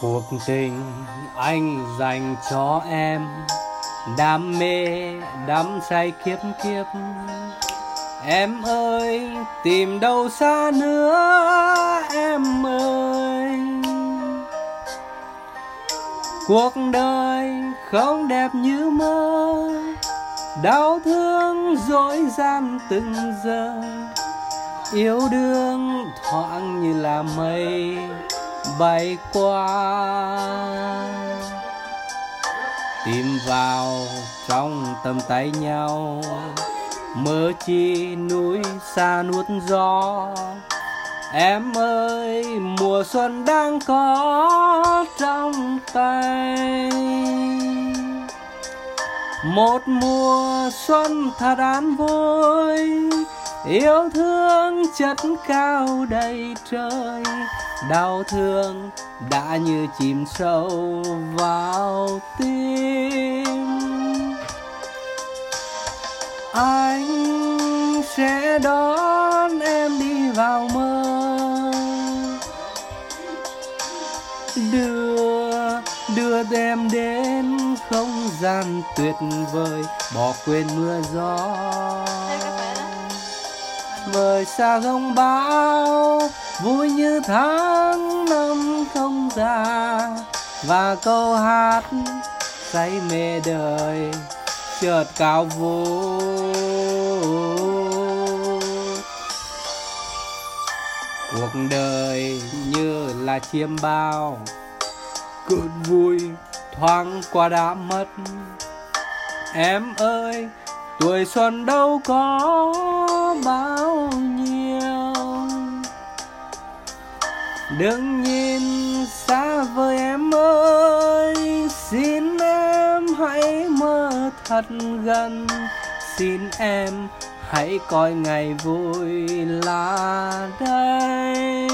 cuộc tình anh dành cho em, đam mê, đắm say kiếp kiếp em ơi, tìm đâu xa nữa, em ơi. Cuộc đời không đẹp như mơ, đau thương dối gian từng giờ. Yêu đương thoáng như là mây bay qua. Tìm vào trong tầm tay nhau, mơ chi núi xa nuốt gió. Em ơi, mùa xuân đang có trong tay. Một mùa xuân thật an vui, yêu thương chất cao đầy trời đau thương đã như chìm sâu vào tim. Anh sẽ đón em đi vào mơ. Đưa đưa em đến không gian tuyệt vời. Bỏ quên mưa gió. Vời xa gông bão vui như tháng năm không già và câu hát say mê đời chợt cao vô cuộc đời như là chiêm bao, cơn vui thoáng qua đã mất. Em ơi, tuổi xuân đâu có bao nhiêu đừng nhìn xa vời em ơi, xin em hãy mơ thật gần. Xin em hãy coi ngày vui là đây.